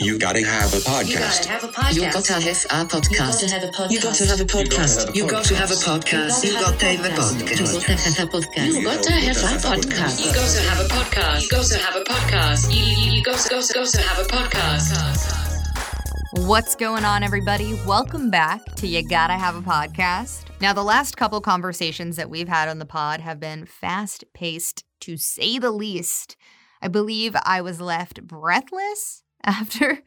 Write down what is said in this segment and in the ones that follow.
You gotta have a You gotta podcast. have a podcast. You gotta have a podcast. You gotta have a podcast. You gotta have a podcast. You gotta have a podcast. You gotta have a podcast. You gotta have a podcast. You gotta have a podcast. You gotta have a podcast. You, you, you gotta, gotta, gotta have a podcast. What's going on, everybody? Welcome back to You Gotta Have a Podcast. Now, the last couple conversations that we've had on the pod have been fast paced, to say the least. I believe I was left breathless after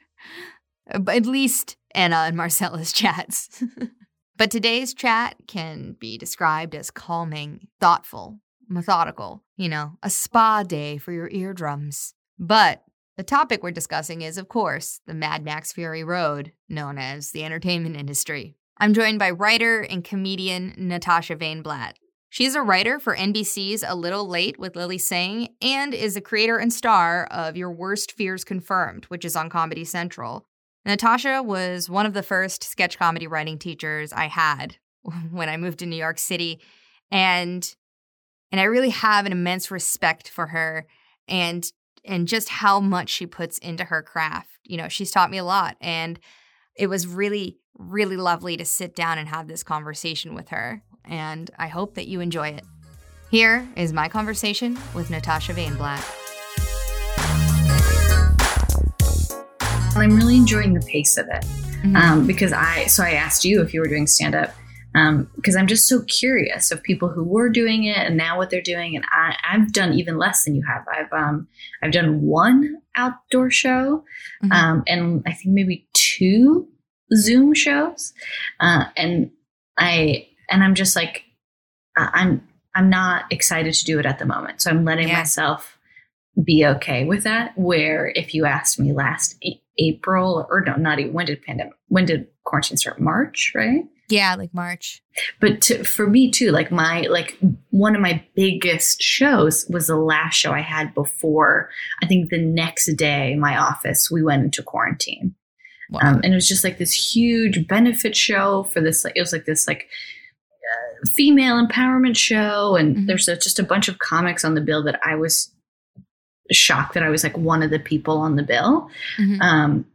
uh, at least Anna and Marcella's chats. but today's chat can be described as calming, thoughtful, methodical, you know, a spa day for your eardrums. But the topic we're discussing is, of course, the Mad Max Fury Road, known as the entertainment industry. I'm joined by writer and comedian Natasha Vaynblat. She's a writer for NBC's A Little Late with Lilly Singh and is the creator and star of Your Worst Fears Confirmed, which is on Comedy Central. Natasha was one of the first sketch comedy writing teachers I had when I moved to New York City, and and I really have an immense respect for her and and just how much she puts into her craft. You know, she's taught me a lot and it was really really lovely to sit down and have this conversation with her and I hope that you enjoy it. Here is my conversation with Natasha Vaynblat. I'm really enjoying the pace of it Mhm. um, because I. So I asked you if you were doing stand up because I'm just so curious of people who were doing it and now what they're doing. And I, I've done even less than you have. I've um, I've done one outdoor show Mhm. um, and I think maybe two Zoom shows, uh, and I and I'm just like I'm I'm not excited to do it at the moment. So I'm letting Yeah. myself be okay with that. Where if you asked me last A- April or no, not even when did pandemic when did quarantine start? March, right? Yeah, like March. But to, for me too, like my like one of my biggest shows was the last show I had before. I think the next day, my office we went into quarantine, Wow. um, and it was just like this huge benefit show for this. Like it was like this like uh, female empowerment show, and Mhm. there's a, just a bunch of comics on the bill that I was shocked that I was like one of the people on the bill. Mhm. Um,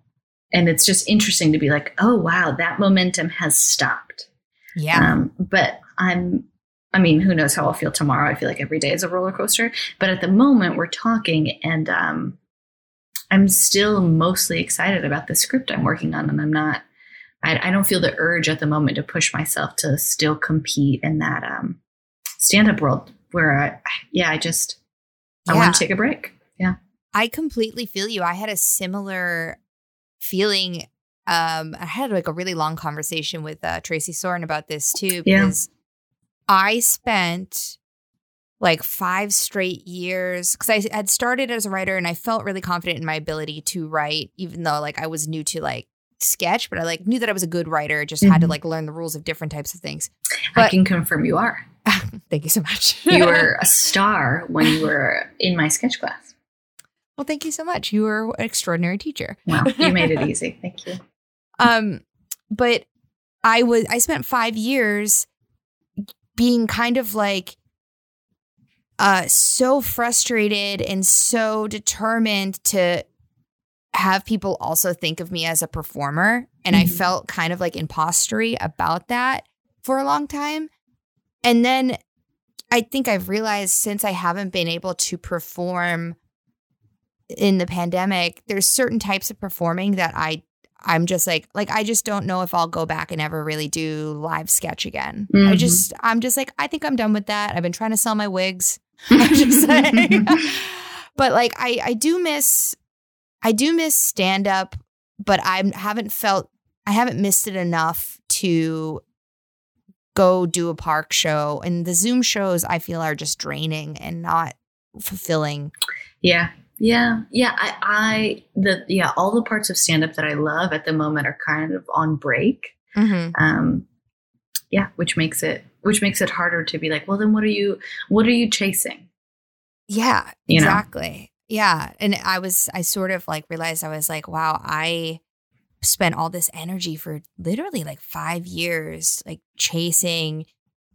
and it's just interesting to be like, oh wow, that momentum has stopped. yeah. Um, but I'm, I mean, who knows how I'll feel tomorrow? I feel like every day is a roller coaster. But at the moment, we're talking, and um, I'm still mostly excited about the script I'm working on, and I'm not. I, I don't feel the urge at the moment to push myself to still compete in that um, stand-up world where I, yeah, I just I Yeah. want to take a break. Yeah. I completely feel you. I had a similar feeling. Um, I had like a really long conversation with uh, Tracy Soren about this too, Yeah. because I spent like five straight years because I had started as a writer and I felt really confident in my ability to write, even though like I was new to like sketch, but I like knew that I was a good writer. Just had to Mhm. like learn the rules of different types of things. I can confirm you are. Thank you so much. You were a star when you were in my sketch class. well, thank you so much. You were an extraordinary teacher. Wow, you made it easy. Thank you. Um, but I was I spent five years being kind of like uh so frustrated and so determined to have people also think of me as a performer. And I Mhm. felt kind of like impostery about that for a long time. And then I think I've realized since I haven't been able to perform in the pandemic, there's certain types of performing that I I'm just like like I just don't know if I'll go back and ever really do live sketch again. I Mhm. just I'm just like I think I'm done with that. I've been trying to sell my wigs. I'm just saying. but like I I do miss I do miss stand up, but I haven't felt I haven't missed it enough to go do a park show and the Zoom shows I feel are just draining and not fulfilling. Yeah. Yeah. Yeah. I, I, the, yeah, all the parts of stand up that I love at the moment are kind of on break. Mm-hmm. Um, yeah. Which makes it, which makes it harder to be like, well, then what are you, what are you chasing? Yeah, You know? exactly. Yeah. And I was, I sort of like realized I was like, wow, I spent all this energy for literally like five years, like chasing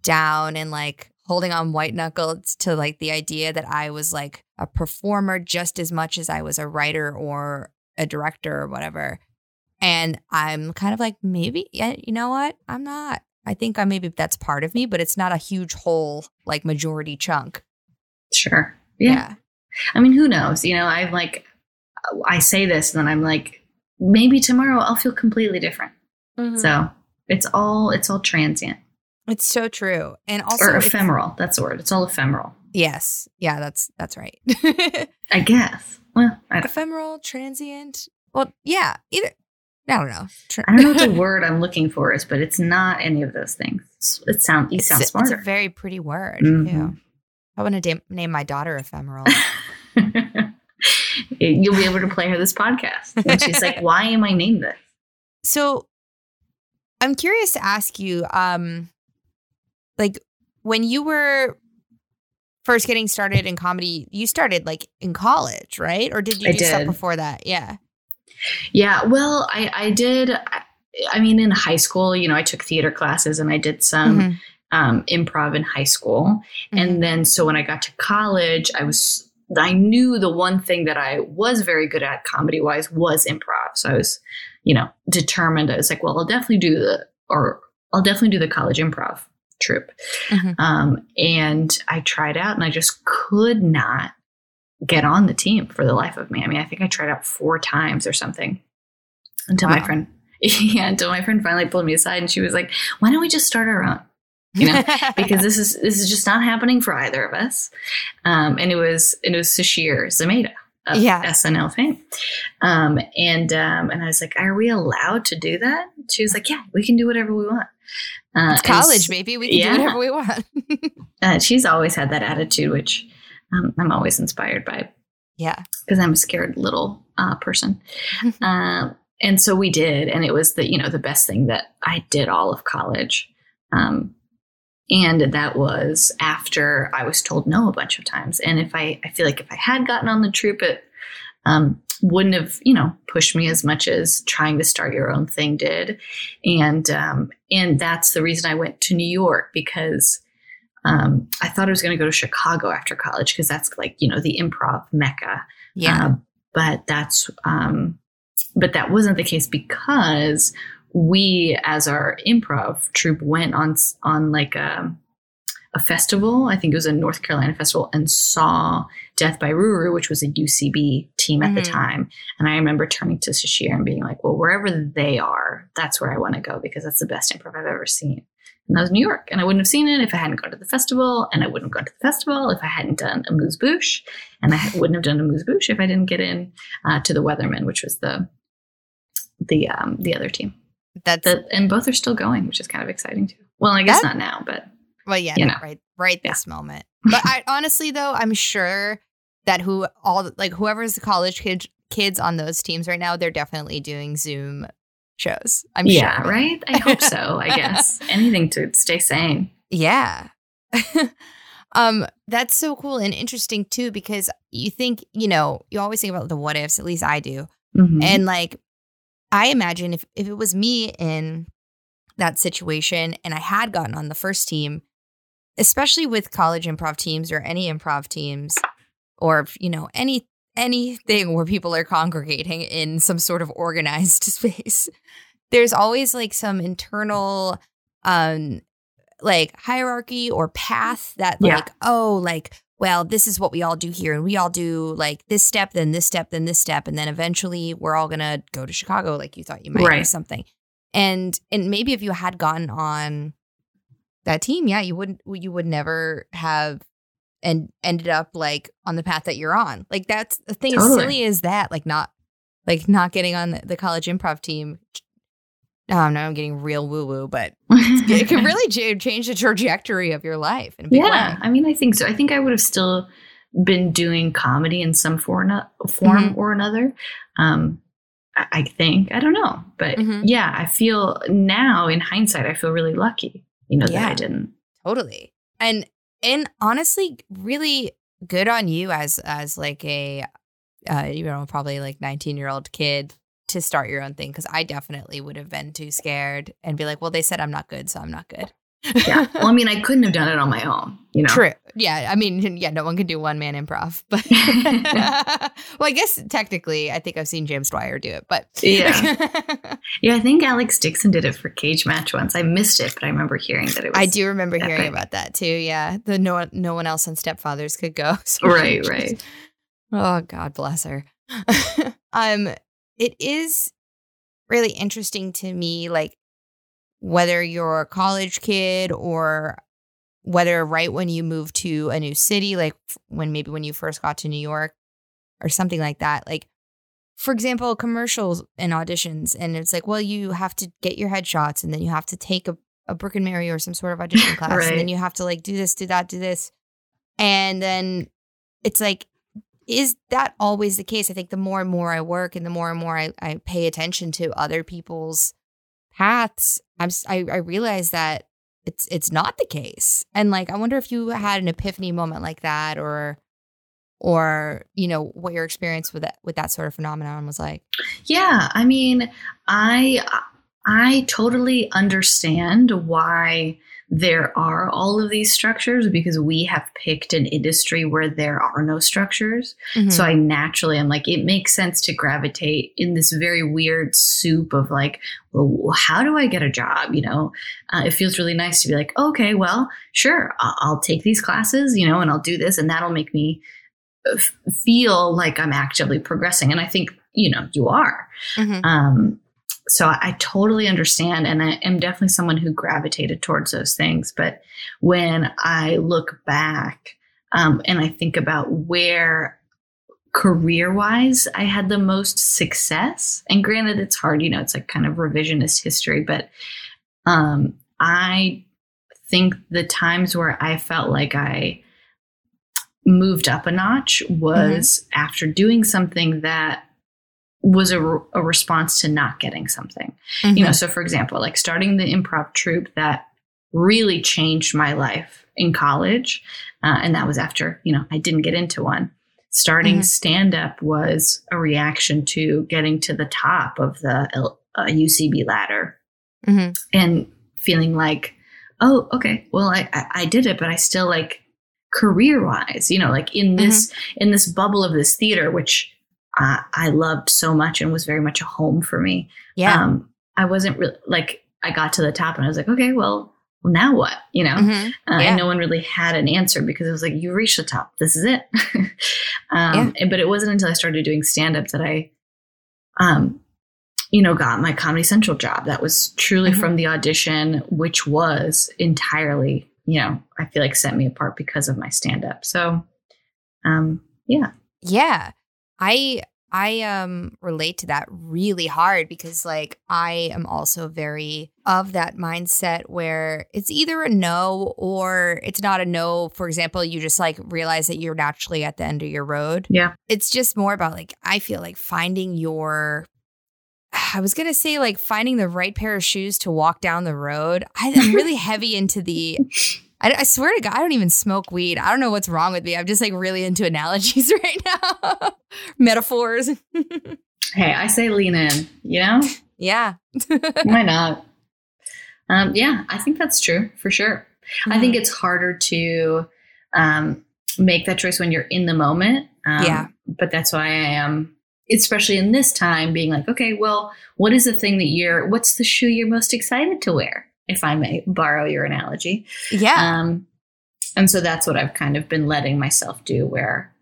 down and like holding on white knuckles to like the idea that I was like a performer just as much as I was a writer or a director or whatever. And I'm kind of like, maybe, yeah, you know what? I'm not. I think I maybe that's part of me, but it's not a huge whole like majority chunk. Sure. Yeah. I mean, who knows? You know, I'm like, I say this and then I'm like, maybe tomorrow I'll feel completely different. Mhm. So it's all it's all transient It's so true. And also or ephemeral. That's the word. It's all ephemeral. Yes. Yeah, that's that's right. I guess. Well, I Ephemeral, transient. Well, yeah, either I don't know. Tra- I don't know what the word I'm looking for is, but it's not any of those things. It sound you it's, sound a- it's a very pretty word. Mhm. Yeah. I want to da- name my daughter ephemeral. You'll be able to play her this podcast, and she's like, "Why am I named this?" so I'm curious to ask you, um, like when you were first getting started in comedy, you started like in college, right? Or did you I do stuff before that? Yeah. Yeah, well, I I did. I, I mean, in high school, you know, I took theater classes and I did some Mhm. um, improv in high school. Mhm. And then, so when I got to college, I was, I knew the one thing that I was very good at comedy wise was improv. So I was, you know, determined. I was like, well, I'll definitely do the, or I'll definitely do the college improv troupe. Mhm. Um, and I tried out and I just could not get on the team for the life of me. I mean, I think I tried out four times or something until my friend, yeah, until my friend finally pulled me aside and she was like, why don't we just start our own? you know, because this is this is just not happening for either of us. Um, and it was it was Sasheer Zamata of Yeah. SNL fame. Um, and um, and I was like, are we allowed to do that? She was like, yeah, we can do whatever we want. Uh, it's college, baby. We can yeah. do whatever we want. uh, she's always had that attitude, which um, I'm always inspired by yeah. because I'm a scared little uh, person. um, and so we did, and it was the you know the best thing that I did all of college. Um, and that was after I was told no a bunch of times. And if I, I feel like if I had gotten on the troupe, it um, wouldn't have you know pushed me as much as trying to start your own thing did. And um, and that's the reason I went to New York because um, I thought I was going to go to Chicago after college because that's like you know the improv mecca. Yeah. Uh, but that's um, but that wasn't the case because we, as our improv troupe, went on on like a a festival. I think it was a North Carolina festival, and saw Death by Roo Roo, which was a UCB team at the Mhm. time. And I remember turning to Sasheer and being like, "Well, wherever they are, that's where I want to go because that's the best improv I've ever seen." And that was New York. And I wouldn't have seen it if I hadn't gone to the festival. And I wouldn't have gone to the festival if I hadn't done Amuse Bouche. And I wouldn't have done Amuse Bouche if I didn't get in uh, to the Whethermen, which was the the um, the other team. That's The, and both are still going, which is kind of exciting too. Well, I guess That- not now, but well, yeah, you know. right, right Yeah. this moment. But I honestly, though, I'm sure that who all like whoever's the college kid, kids on those teams right now, they're definitely doing Zoom shows. I'm yeah, sure. right. I hope so. I guess anything to stay sane. Yeah. um, that's so cool and interesting too, because you think, you know, you always think about the what ifs, at least I do. Mhm. And like, I imagine if, if it was me in that situation and I had gotten on the first team, especially with college improv teams or any improv teams, or you know, any anything where people are congregating in some sort of organized space, there's always like some internal um like hierarchy or path that Yeah. like, oh, like well, this is what we all do here. And we all do like this step, then this step, then this step. And then eventually we're all going to go to Chicago like you thought you might or something. And, and maybe if you had gotten on that team, yeah, you wouldn't, you would never have and ended up like on the path that you're on. Like that's the thing as silly as that, like not, like not getting on the, college improv team. Um, now I'm getting real woo woo, but it can really ch- change the trajectory of your life in a big yeah, way. I mean, I think so. I think I would have still been doing comedy in some form, form Mhm. or another. Um, I, think I don't know, but Mhm. yeah, I feel now in hindsight, I feel really lucky. You know that Yeah. I didn't. Totally. And and honestly, really good on you as as like a uh you know, probably like 19-year-old kid to start your own thing cuz I definitely would have been too scared and be like, "Well, they said I'm not good, so I'm not good." Yeah. Well, I mean, I couldn't have done it on my own, you know? True. Yeah. I mean, yeah, no one can do one man improv. But well, I guess technically, I think I've seen James Dwyer do it. But Yeah. Yeah, I think Alex Dixon did it for Cage Match once. I missed it, but I remember hearing that it was. I do remember hearing about that too. Yeah, the no one, no one else on Stepfathers could go. so Right, she right. Oh God bless her. um, it is really interesting to me, like whether you're a college kid or whether right when you move to a new city, like when maybe when you first got to New York or something like that, like. For example, commercials and auditions, and it's like, well, you have to get your headshots, and then you have to take a, a Brook and Mary or some sort of audition class, and then you have to like do this, do that, do this, and then it's like is that always the case i think the more and more i work and the more and more i, I pay attention to other people's paths I'm, I, I realize that it's it's not the case. And like i wonder if you had an epiphany moment like that or or you know what your experience with that with that sort of phenomenon was like. Yeah, I mean, I I totally understand why there are all of these structures because we have picked an industry where there are no structures. So I naturally am like, it makes sense to gravitate in this very weird soup of like, well, how do I get a job? You know, uh, it feels really nice to be like, okay, well, sure, I'll, take these classes, you know, and I'll do this, and that'll make me f- feel like I'm actively progressing. And I think, you know, you are. Mhm. Um, so I, I totally understand, and I am definitely someone who gravitated towards those things. But when I look back um, and I think about where career wise I had the most success, and granted, it's hard, you know, it's like kind of revisionist history, but um, I think the times where I felt like I moved up a notch was after doing something that was a, re- a response to not getting something. You know, so for example, like starting the improv troupe that really changed my life in college, uh, and that was after you know I didn't get into one. Starting Mhm. stand up was a reaction to getting to the top of the L- uh, UCB ladder Mhm. and feeling like, oh, okay, well, I, I, I did it, but I still like career wise, you know, like in this in this bubble of this theater, which uh, I loved so much and was very much a home for me. yeah Um, I wasn't really like I got to the top and I was like, okay, well, well now what? You know, Mhm. uh, Yeah. and no one really had an answer because it was like you reached the top. This is it. um, and- But it wasn't until I started doing stand up that I, um, you know, got my Comedy Central job. That was truly Mhm. from the audition, which was entirely, you know, I feel like set me apart because of my stand up. So, um, yeah. Yeah. I I um relate to that really hard because like I am also very of that mindset where it's either a no or it's not a no. For example, you just like realize that you're naturally at the end of your road. Yeah. It's just more about like I feel like finding your I was gonna say like finding the right pair of shoes to walk down the road. I, I'm really heavy into the I, I swear to God, I don't even smoke weed. I don't know what's wrong with me. I'm just like really into analogies right now, metaphors. Hey, I say lean in, you know? yeah. Why not? Um, yeah, I think that's true for sure. I think it's harder to um, make that choice when you're in the moment. Um, Yeah. But that's why I am, especially in this time, being like, okay, well, what is the thing that you're, what's the shoe you're most excited to wear? If I may borrow your analogy. yeah. Um, and so that's what I've kind of been letting myself do where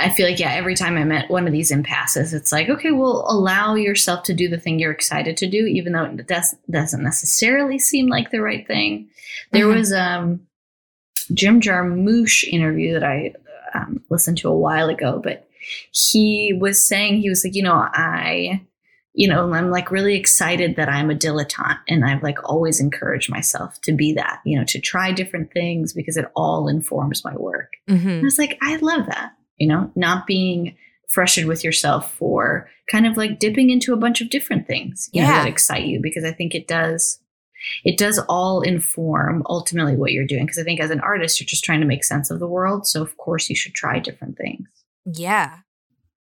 I feel like, yeah, every time I'm at one of these impasses, it's like, okay, well, allow yourself to do the thing you're excited to do, even though it does, doesn't necessarily seem like the right thing. There Mhm. was um, Jim Jarmusch interview that I um, listened to a while ago, but he was saying, he was like, you know, I, you know, I'm like really excited that I'm a dilettante and I've like always encouraged myself to be that, you know, to try different things because it all informs my work. Mhm. I was like, I love that, you know, not being frustrated with yourself for kind of like dipping into a bunch of different things you know, Yeah. that excite you because I think it does. It does all inform ultimately what you're doing. Because I think as an artist, you're just trying to make sense of the world. So, of course, you should try different things. Yeah.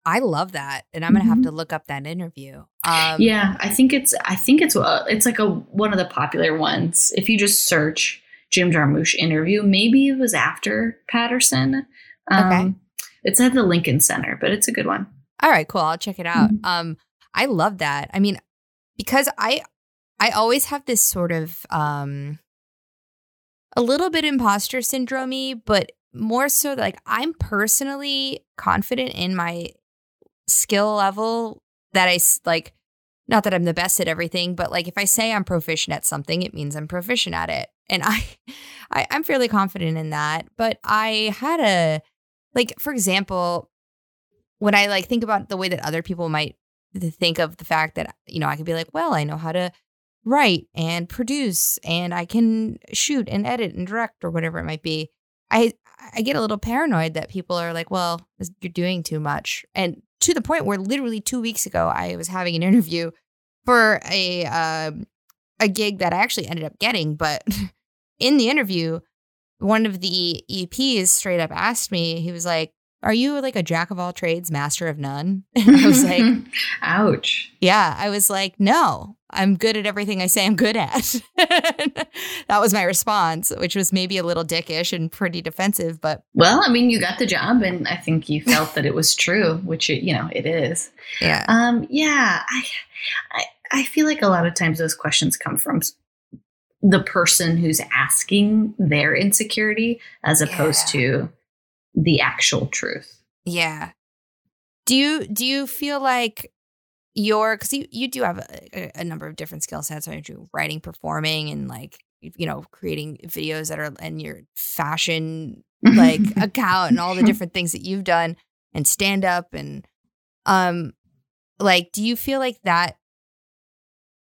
I love that, and I'm gonna have Mhm. to look up that interview. Um, yeah, I think it's I think it's uh, it's like a one of the popular ones. If you just search Jim Jarmusch interview, maybe it was after Paterson. Um, Okay. It's at the Lincoln Center, but it's a good one. All right, cool. I'll check it out. Mhm. Um, I love that. I mean, because I I always have this sort of um a little bit imposter syndrome but more so like I'm personally confident in my skill level that I like not that I'm the best at everything, but like if I say I'm proficient at something, it means I'm proficient at it. And I, I I'm fairly confident in that. But I had a like, for example, when I like think about the way that other people might think of the fact that, you know, I could be like, well, I know how to write and produce and I can shoot and edit and direct or whatever it might be. I I get a little paranoid that people are like, well, you're doing too much. And to the point where literally two weeks ago, I was having an interview for a um, a gig that I actually ended up getting. But in the interview, one of the EPs straight up asked me, he was like, "Are you like a jack of all trades, master of none?" And I was like, ouch. "Yeah." I was like, "No, I'm good at everything I say I'm good at." that was my response, which was maybe a little dickish and pretty defensive, but Well, I mean, you got the job, and I think you felt that it was true, which it, you know it is. yeah, Um, yeah, I, I, I feel like a lot of times those questions come from the person who's asking their insecurity, as opposed Yeah. to the actual truth. yeah. Do you do you feel like your because you, you do have a, a number of different skill sets right you writing performing and like you know creating videos that are and your fashion like account and all the different things that you've done and stand up and um like do you feel like that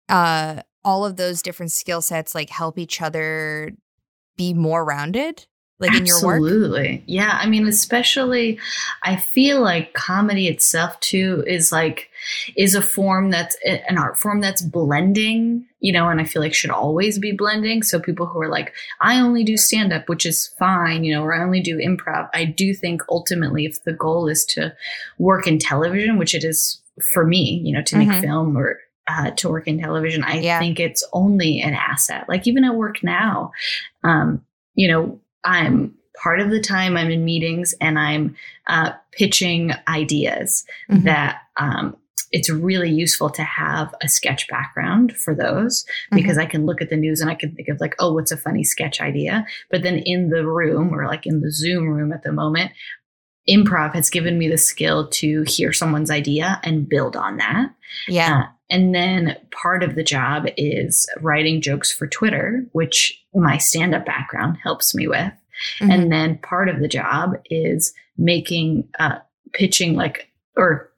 uh all of those different skill sets like help each other be more rounded like in your work Absolutely. Yeah. I mean, especially, I feel like comedy itself, too, is like, is a form that's an art form that's blending, you know, and I feel like should always be blending. So people who are like, I only do stand up, which is fine, you know, or I only do improv. I do think ultimately, if the goal is to work in television, which it is for me, you know, to make Mhm. film or uh, to work in television, I Yeah. think it's only an asset. Like even at work now, um, you know, I'm part of the time I'm in meetings and I'm uh, pitching ideas Mhm. that um, it's really useful to have a sketch background for those because I can look at the news and I can think of like, oh, what's a funny sketch idea? But then in the room or like in the Zoom room at the moment, improv has given me the skill to hear someone's idea and build on that. yeah Uh, and then part of the job is writing jokes for Twitter, which my stand up background helps me with. Mhm. And then part of the job is making, uh, pitching like, or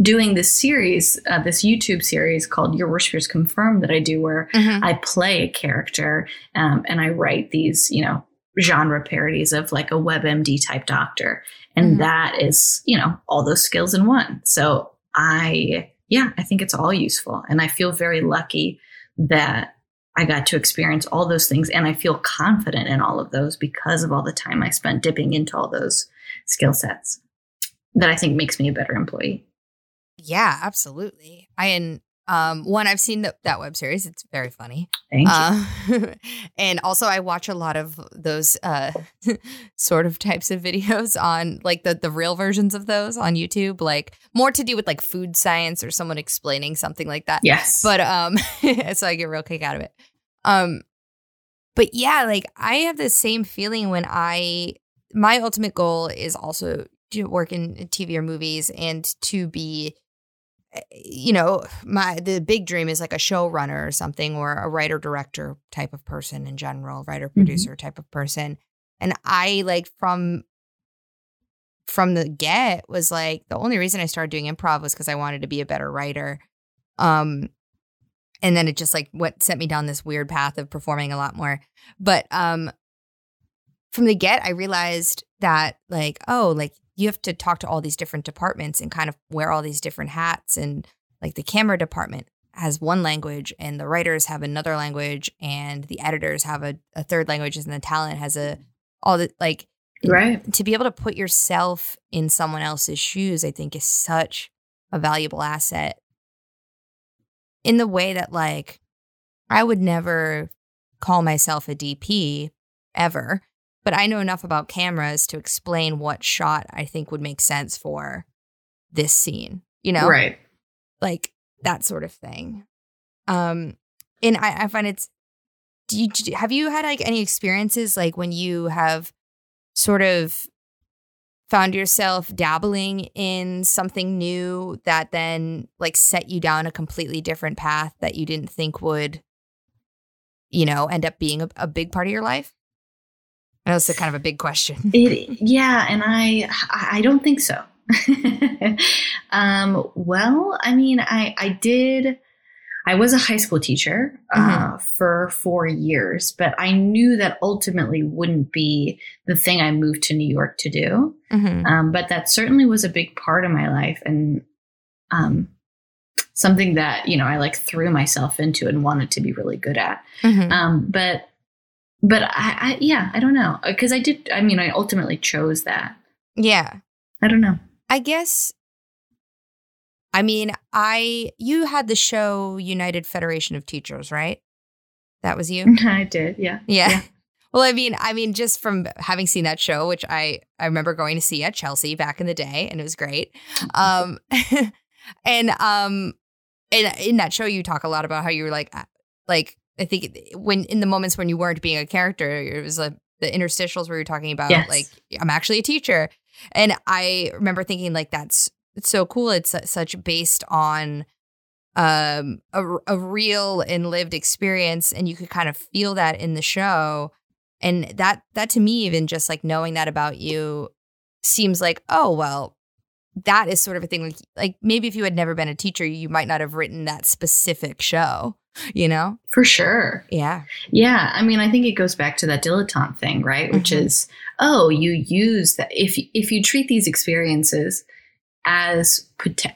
doing this series, uh, this YouTube series called Your Worst Fears Confirmed that I do where Mhm. I play a character um, and I write these, you know, genre parodies of like a WebMD type doctor. And Mhm. that is, you know, all those skills in one. So I, yeah, I think it's all useful. And I feel very lucky that I got to experience all those things. And I feel confident in all of those because of all the time I spent dipping into all those skill sets that I think makes me a better employee. Yeah, absolutely. I and um one I've seen the, that web series. It's very funny. Thank you. Uh, and also I watch a lot of those uh sort of types of videos on like the the real versions of those on YouTube, like more to do with like food science or someone explaining something like that. yes. But um so I get a real kick out of it. Um but yeah, like I have the same feeling when I my ultimate goal is also to work in TV or movies and to be you know, my the big dream is like a showrunner or something or a writer director type of person in general, writer producer type of person. And I like from from the get was like the only reason I started doing improv was because I wanted to be a better writer. Um and then it just like what sent me down this weird path of performing a lot more. But um from the get I realized that like, oh, like you have to talk to all these different departments and kind of wear all these different hats. And like the camera department has one language and the writers have another language and the editors have a, a third language and the talent has a all the like Right. to be able to put yourself in someone else's shoes, I think is such a valuable asset. In the way that, like, I would never call myself a DP ever, but I know enough about cameras to explain what shot I think would make sense for this scene, you know? Right. Like that sort of thing. Um, and I, I find it's, do you, have you had like any experiences like when you have sort of found yourself dabbling in something new that then like set you down a completely different path that you didn't think would you know end up being a, a big part of your life i know it's a kind of a big question It, yeah, and I I don't think so. um, well, I mean, I I did. I was a high school teacher uh, for four years, but I knew that ultimately wouldn't be the thing I moved to New York to do. Mhm. Um, but that certainly was a big part of my life and um, something that you know I like threw myself into and wanted to be really good at. Mhm. Um, but but I, I yeah I don't know because I did I mean I ultimately chose that. yeah I don't know. I guess I mean, I you had the show United Federation of Teachers, right? That was you? I did, yeah. Yeah. Yeah. Well, I mean, I mean just from having seen that show, which I I remember going to see at Chelsea back in the day and it was great. Um and um in in that show you talk a lot about how you were like uh, like I think when in the moments when you weren't being a character, it was like the interstitials where you're talking about Yes. like I'm actually a teacher. And I remember thinking like that's so cool. It's su- such based on um a, a real and lived experience and you could kind of feel that in the show and that that to me even just like knowing that about you seems like oh well that is sort of a thing like like maybe if you had never been a teacher you might not have written that specific show you know For sure. yeah Yeah. I mean, I think it goes back to that dilettante thing, right? Which Mhm. is, oh, you use that if if you treat these experiences as pot-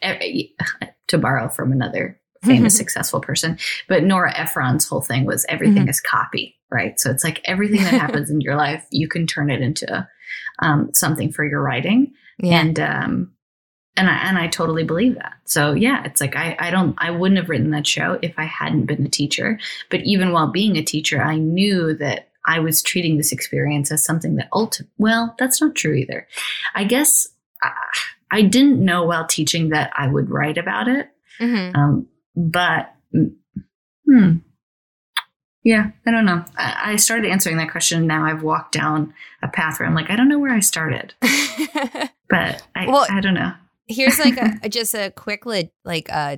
to borrow from another famous successful person, but Nora Ephron's whole thing was everything Mhm. is copy, right? So it's like everything that happens in your life, you can turn it into um, something for your writing. yeah and um and I and I totally believe that. So yeah, it's like I I don't I wouldn't have written that show if I hadn't been a teacher. But even while being a teacher, I knew that I was treating this experience as something that ulti- well, that's not true either. I guess I, I didn't know while teaching that I would write about it. Mhm. Um, but mm, hmm. Yeah, I don't know. I, I started answering that question. And now I've walked down a path where I'm like, I don't know where I started, but I, Well, I don't know. Here's like a just a quick li- like uh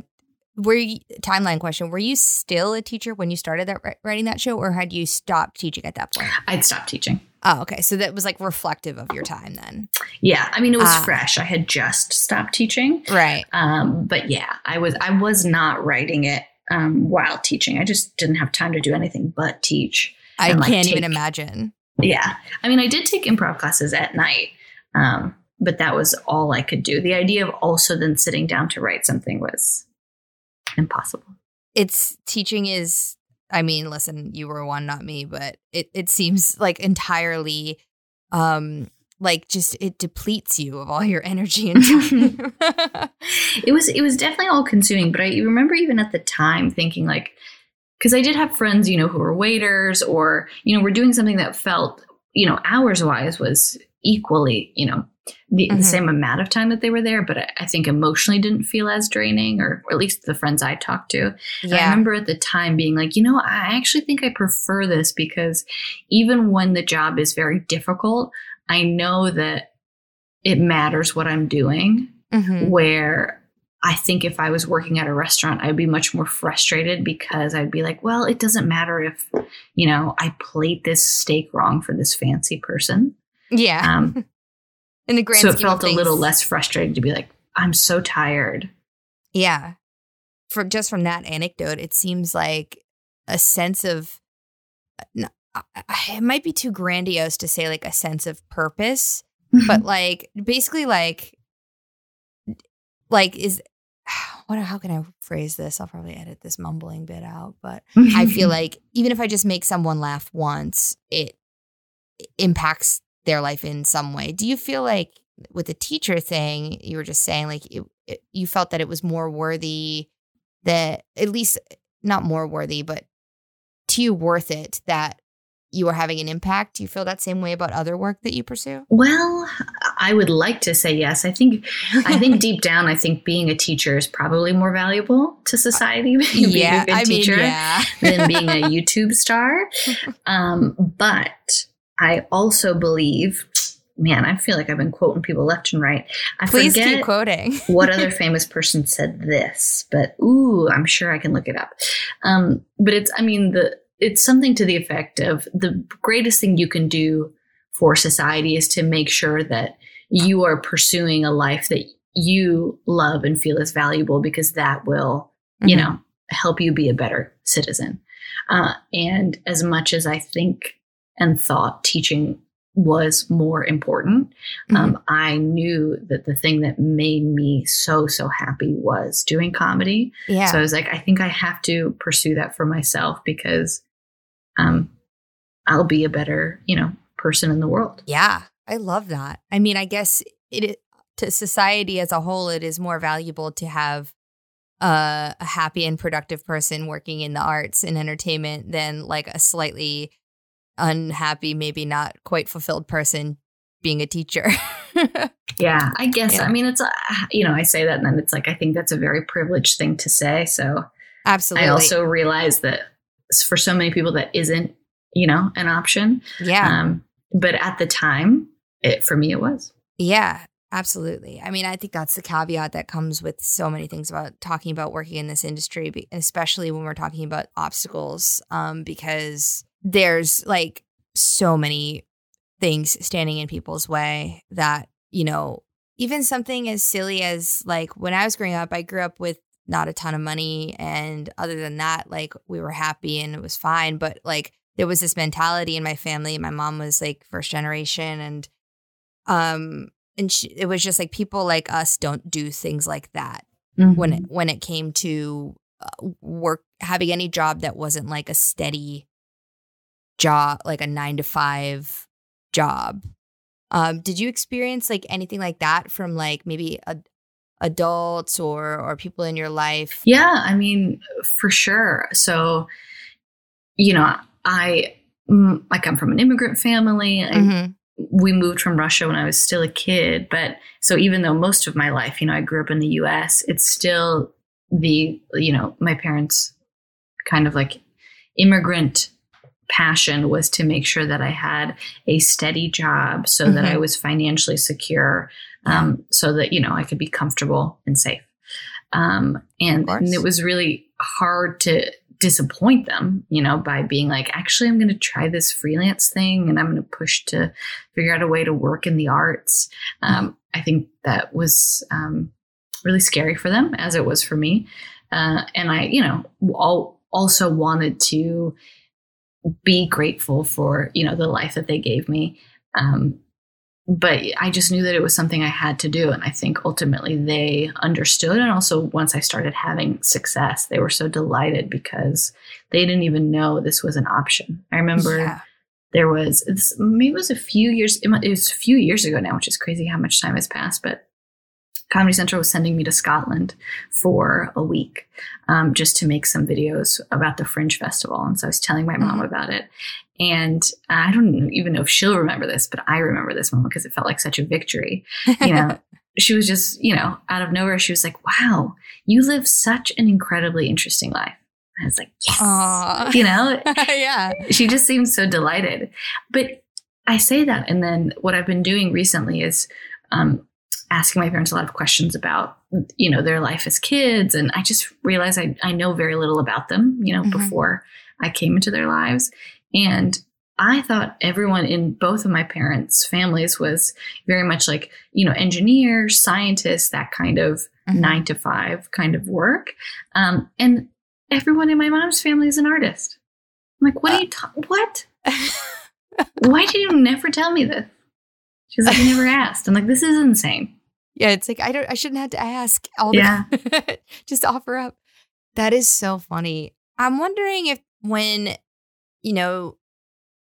were you timeline question were you still a teacher when you started that writing that show or had you stopped teaching at that point I'd stopped teaching. oh okay so that was like reflective of your time then Yeah, I mean, it was Ah. fresh. I had just stopped teaching, right um, but yeah, I was I was not writing it um, while teaching. I just didn't have time to do anything but teach. i And, like, can't even take- imagine Yeah, I mean, I did take improv classes at night, um, but that was all I could do. The idea of also then sitting down to write something was impossible. it's teaching is i mean listen you were one not me but it it seems like entirely um like just it depletes you of all your energy and time it was it was definitely all consuming but i remember even at the time thinking like because i did have friends you know who were waiters or you know were doing something that felt you know hours wise was equally you know the, Mhm. the same amount of time that they were there but I, I think emotionally didn't feel as draining or, or at least the friends i talked to And I remember at the time being like, you know, I actually think I prefer this because even when the job is very difficult, I know that it matters what I'm doing. Mhm. Where I think if I was working at a restaurant, I'd be much more frustrated because I'd be like, well, it doesn't matter if, you know, I plate this steak wrong for this fancy person. yeah Um, in the grand so it felt a little less frustrating to be like, I'm so tired. Yeah. From just from that anecdote, it seems like a sense of uh, n- I- I- it might be too grandiose to say like a sense of purpose, but like basically like like is what how can I phrase this? I'll probably edit this mumbling bit out, but I feel like even if I just make someone laugh once, it impacts their life in some way. Do you feel like with the teacher thing, you were just saying like it, it, you felt that it was more worthy that at least not more worthy, but to you worth it that you are having an impact? Do you feel that same way about other work that you pursue? Well, I would like to say yes. I think I think deep down I think being a teacher is probably more valuable to society being yeah, a good I mean, teacher yeah. than being a YouTube star. Um, but I also believe man, I feel like I've been quoting people left and right. I Please keep quoting. what other famous person said this, but ooh, I'm sure I can look it up. Um, but it's, I mean, the it's something to the effect of the greatest thing you can do for society is to make sure that you are pursuing a life that you love and feel is valuable because that will, you Mhm. know, help you be a better citizen. Uh, and as much as I think and thought teaching was more important, um, I knew that the thing that made me so, so happy was doing comedy. yeah. So I was like, I think I have to pursue that for myself because um, I'll be a better, you know, person in the world. Yeah, I love that. I mean, I guess it to society as a whole, it is more valuable to have a, a happy and productive person working in the arts and entertainment than like a slightly unhappy, maybe not quite fulfilled person being a teacher. Yeah, I guess. Yeah. I mean, it's, uh, you know, I say that and then it's like, I think that's a very privileged thing to say. So Absolutely. I also realize that for so many people, that isn't, you know, an option. yeah. Um, but at the time, it, for me, it was. Yeah, absolutely. I mean, I think that's the caveat that comes with so many things about talking about working in this industry, especially when we're talking about obstacles, um, because there's like so many things standing in people's way that, you know, even something as silly as like when I was growing up, I grew up with not a ton of money. And other than that, like we were happy and it was fine. But like there was this mentality in my family. My mom was like first generation and um and she, it was just like people like us don't do things like that when it when it came to uh, work having any job that wasn't like a steady job like a 9 to 5 job um did you experience like anything like that from like maybe a, adults or or people in your life Yeah, I mean, for sure. So, you know, I mm, I come from an immigrant family. I, Mhm. We moved from Russia when I was still a kid, but so even though most of my life, you know, I grew up in the U.S., it's still the you know my parents kind of like immigrant passion was to make sure that I had a steady job so that I Mhm. was financially secure, um, so that you know I could be comfortable and safe. Um, and, and it was really hard to disappoint them, you know, by being like, actually, I'm going to try this freelance thing and I'm going to push to figure out a way to work in the arts. Um, I think that was um, really scary for them, as it was for me. Uh, and I, you know, all, also wanted to be grateful for, you know, the life that they gave me. Um, but I just knew that it was something I had to do. And I think ultimately they understood. And also, once I started having success, they were so delighted because they didn't even know this was an option. I remember yeah there was maybe it was a few years it was a few years ago now which is crazy how much time has passed but comedy central was sending me to scotland for a week um, just to make some videos about the fringe festival. And so i was telling my mom Mhm. about it. And i don't even know if she'll remember this but i remember this moment because it felt like such a victory. You know she was just you know out of nowhere she was like wow you live such an incredibly interesting life. I was like yes. Aw. you know? Yeah. She just seemed so delighted. But I say that, and then what I've been doing recently is um, asking my parents a lot of questions about, you know, their life as kids, and I just realized I I know very little about them, you know, Mhm. before I came into their lives, and I thought everyone in both of my parents' families was very much like, you know, engineers, scientists, that kind of Mhm. nine to five kind of work. Um, and everyone in my mom's family is an artist. I'm like, what are you ta- what? Why did you never tell me this? She's like, I never asked. I'm like, this is insane. Yeah, it's like I don't I shouldn't have to ask all Yeah. the just offer up. That is so funny. I'm wondering if when you know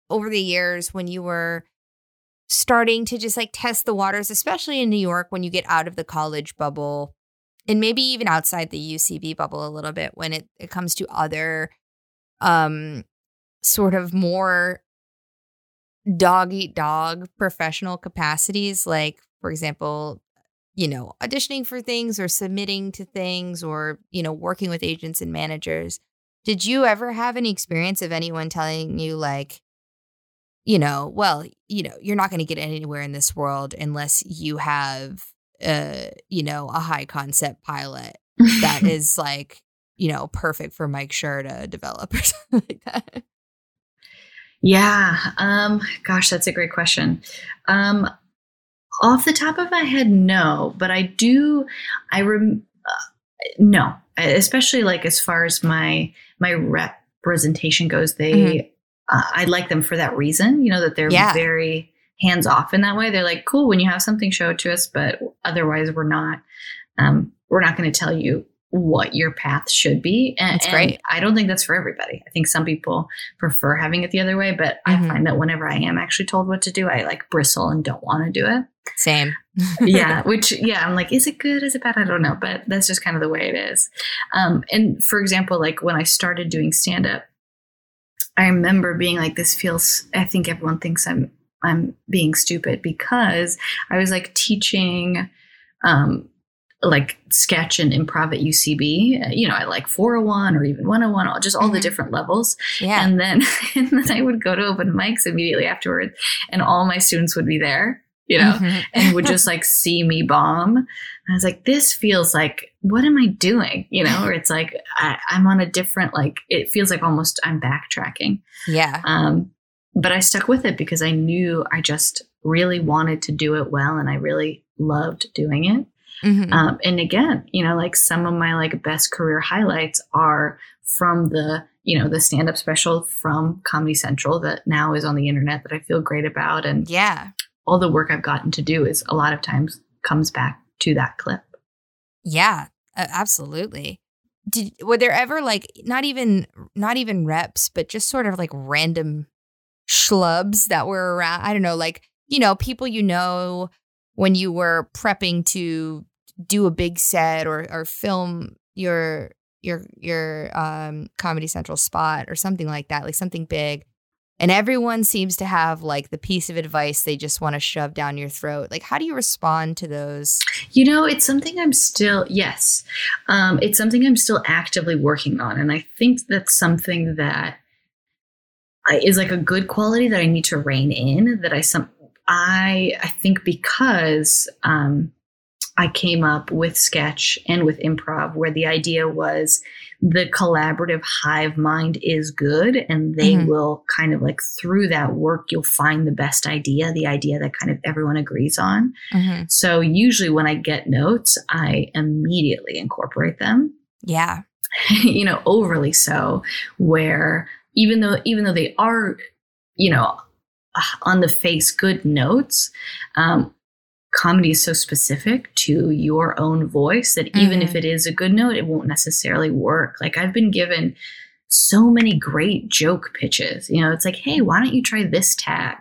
over the years when you were starting to just like test the waters, especially in New York when you get out of the college bubble and maybe even outside the UCB bubble a little bit when it, it comes to other um sort of more dog eat dog professional capacities like for example you know auditioning for things or submitting to things or you know working with agents and managers did you ever have any experience of anyone telling you like you know well you know you're not going to get anywhere in this world unless you have uh you know a high concept pilot that is like you know perfect for mike Schur to develop or something like that Yeah. Um, gosh, that's a great question. Um, off the top of my head, no, but I do. I rem. Uh, no, especially like as far as my my representation goes, they. Mhm. Uh, I like them for that reason. You know that they're Yeah. very hands off in that way. They're like, cool when you have something, show it to us, but otherwise, we're not. Um, we're not going to tell you what your path should be. And, and. I don't think that's for everybody. I think some people prefer having it the other way, but Mhm. I find that whenever I am actually told what to do, I like bristle and don't want to do it. same yeah, which yeah, I'm like, is it good? Is it bad? I don't know, but that's just kind of the way it is. Um, and for example, like when I started doing stand up, I remember being like, this feels. I think everyone thinks I'm I'm being stupid because I was like teaching. Um, like sketch and improv at UCB, you know, at like 401 or even 101, all- just all the Mhm. different levels. yeah And then, and then I would go to open mics immediately afterwards, and all my students would be there, you know, Mhm. and would just like see me bomb. And I was like, this feels like, what am I doing? You know, or it's like I, I'm on a different, like, it feels like almost I'm backtracking. yeah Um, but I stuck with it because I knew I just really wanted to do it well, and I really loved doing it. Mhm. Um, and again, you know, like some of my like best career highlights are from the, you know, the stand up special from Comedy Central that now is on the internet that I feel great about. And yeah all the work I've gotten to do is a lot of times comes back to that clip. Yeah, absolutely. Did were there ever like not even not even reps, but just sort of like random schlubs that were around? I don't know, like you know, people you know when you were prepping to do a big set or or film your your your um Comedy Central spot or something like that, like something big. And everyone seems to have like the piece of advice they just want to shove down your throat. Like, how do you respond to those? You know, it's something I'm still, yes, um, it's something I'm still actively working on. And I think that's something that is like a good quality that I need to rein in. That I, some, I, I think because um, I came up with sketch and with improv, where the idea was the collaborative hive mind is good, and they Mhm. will kind of like through that work, you'll find the best idea, the idea that kind of everyone agrees on. So usually when I get notes, I immediately incorporate them. Yeah. you know, overly so where even though even though they are, you know, on the face good notes, um comedy is so specific to your own voice that even Mhm. if it is a good note, it won't necessarily work. Like I've been given so many great joke pitches. You know, it's like, hey, why don't you try this tag?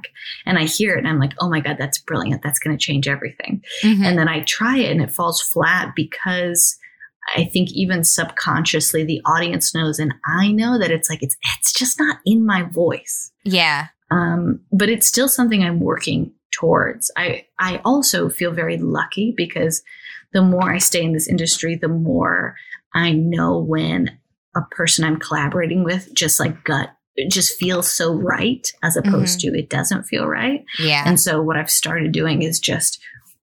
And I hear it and I'm like, oh my God, that's brilliant. That's going to change everything. Mhm. And then I try it and it falls flat because I think even subconsciously the audience knows and I know that it's like, it's, it's just not in my voice. yeah. Um, but it's still something I'm working towards. I I also feel very lucky because the more I stay in this industry, the more I know when a person I'm collaborating with just like gut it just feels so right as opposed to it doesn't feel right. Yeah. And so what I've started doing is just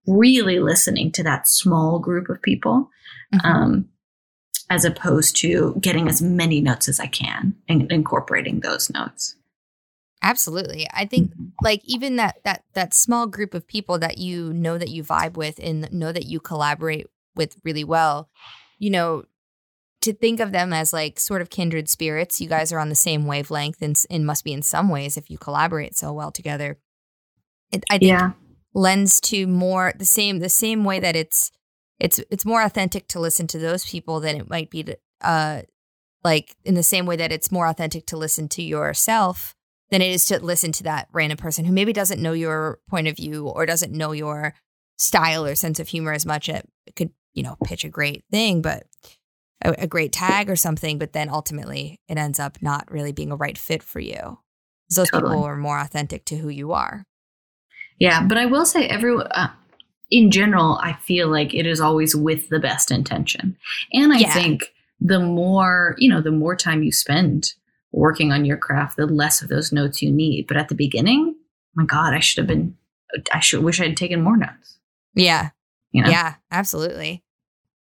really listening to that small group of people Mhm. um, as opposed to getting as many notes as I can and incorporating those notes. Absolutely. I think like even that that that small group of people that you know that you vibe with and know that you collaborate with really well, you know, to think of them as like sort of kindred spirits. You guys are on the same wavelength and, and must be in some ways if you collaborate so well together. It, I think Yeah. lends to more the same the same way that it's it's it's more authentic to listen to those people than it might be to uh like in the same way that it's more authentic to listen to yourself than it is to listen to that random person who maybe doesn't know your point of view or doesn't know your style or sense of humor as much. It could, you know, pitch a great thing, but a, a great tag or something, but then ultimately it ends up not really being a right fit for you. Those Totally. people are more authentic to who you are. Yeah, but I will say, every uh, in general, I feel like it is always with the best intention, and I Yeah. think the more you know, the more time you spend working on your craft, the less of those notes you need. But at the beginning, my God, I should have been. I should wish I had taken more notes. Yeah. You know, Yeah, absolutely.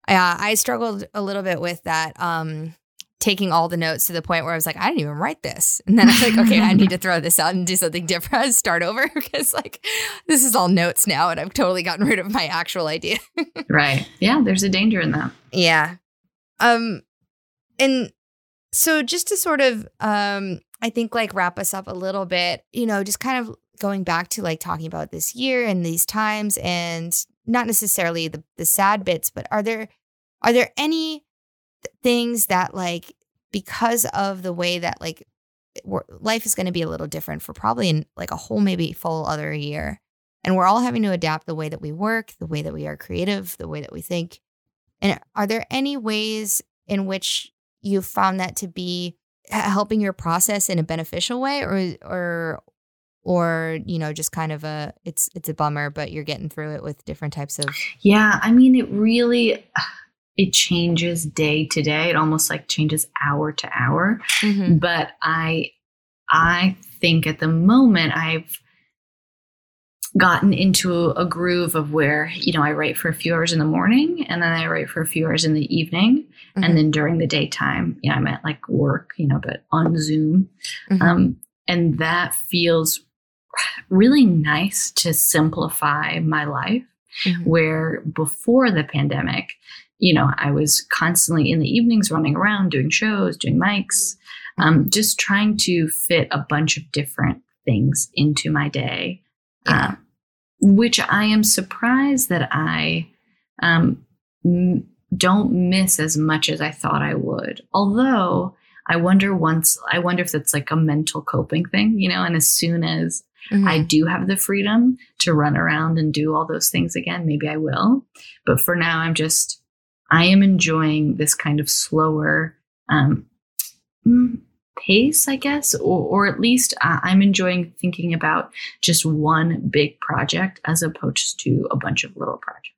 Yeah, I struggled a little bit with that. Um, taking all the notes to the point where I was like, I didn't even write this, and then I was like, okay, I need to throw this out and do something different, start over because like this is all notes now, and I've totally gotten rid of my actual idea. right. Yeah, there's a danger in that. Yeah. Um and so just to sort of um I think like wrap us up a little bit, you know, just kind of going back to like talking about this year and these times and not necessarily the the sad bits, but are there are there any things that like because of the way that like life is going to be a little different for probably in like a whole maybe full other year and we're all having to adapt the way that we work, the way that we are creative, the way that we think. And are there any ways in which you found that to be helping your process in a beneficial way or or or you know just kind of a it's it's a bummer but you're getting through it with different types of Yeah, I mean, it really it changes day to day. It almost like changes hour to hour. Mm-hmm. but i i think at the moment i've gotten into a groove of where you know i write for a few hours in the morning and then i write for a few hours in the evening Mhm. and then during the daytime yeah i'm at like work you know but on zoom Mhm. um, and that feels really nice to simplify my life Mhm. where before the pandemic, you know, I was constantly in the evenings running around doing shows, doing mics, um, just trying to fit a bunch of different things into my day, Yeah. um, which I am surprised that I um, m- don't miss as much as I thought I would. Although I wonder once, I wonder if that's like a mental coping thing, you know, and as soon as Mhm. I do have the freedom to run around and do all those things again. Maybe I will. But for now, I'm just, I am enjoying this kind of slower um, mm, pace, I guess, or, or at least uh, I'm enjoying thinking about just one big project as opposed to a bunch of little projects.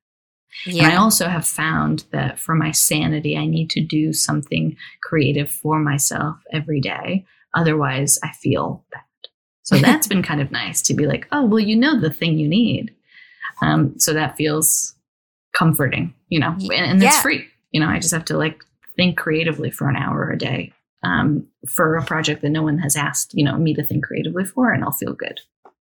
And I also have found that for my sanity, I need to do something creative for myself every day. Otherwise, I feel bad. So that's been kind of nice to be like, oh, well, you know the thing you need. Um, so that feels comforting, you know, and, and it's free. You know, I just have to like think creatively for an hour a day um, for a project that no one has asked, you know, me to think creatively for, and I'll feel good.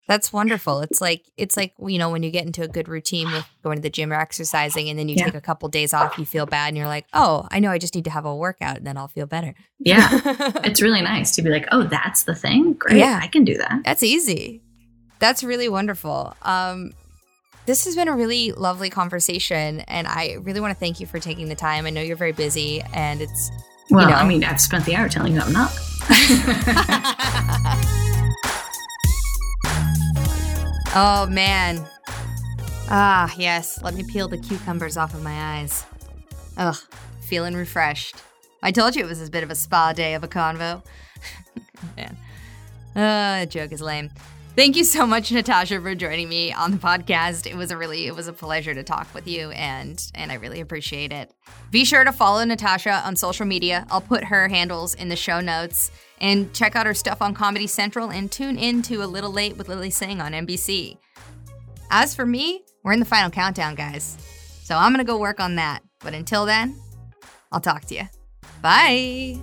that's wonderful it's like it's like you know when you get into a good routine with going to the gym or exercising and then you Yeah. take a couple days off you feel bad and you're like oh i know i just need to have a workout and then i'll feel better Yeah. it's really nice to be like, oh, that's the thing. Great. Yeah. I can do that. That's easy. That's really wonderful. Um, this has been a really lovely conversation, and I really want to thank you for taking the time. I know you're very busy, and it's Well, know. I mean, I've spent the hour telling you I'm not. oh man. Ah, yes. Let me peel the cucumbers off of my eyes. Ugh, feeling refreshed. I told you it was a bit of a spa day of a convo. man. Uh, joke is lame. Thank you so much, Natasha, for joining me on the podcast. It was a really, it was a pleasure to talk with you, and and I really appreciate it. Be sure to follow Natasha on social media. I'll put her handles in the show notes, and check out her stuff on Comedy Central, and tune in to A Little Late with Lilly Singh on NBC. As for me, we're in the final countdown, guys, so I'm gonna go work on that. But until then, I'll talk to you. Bye.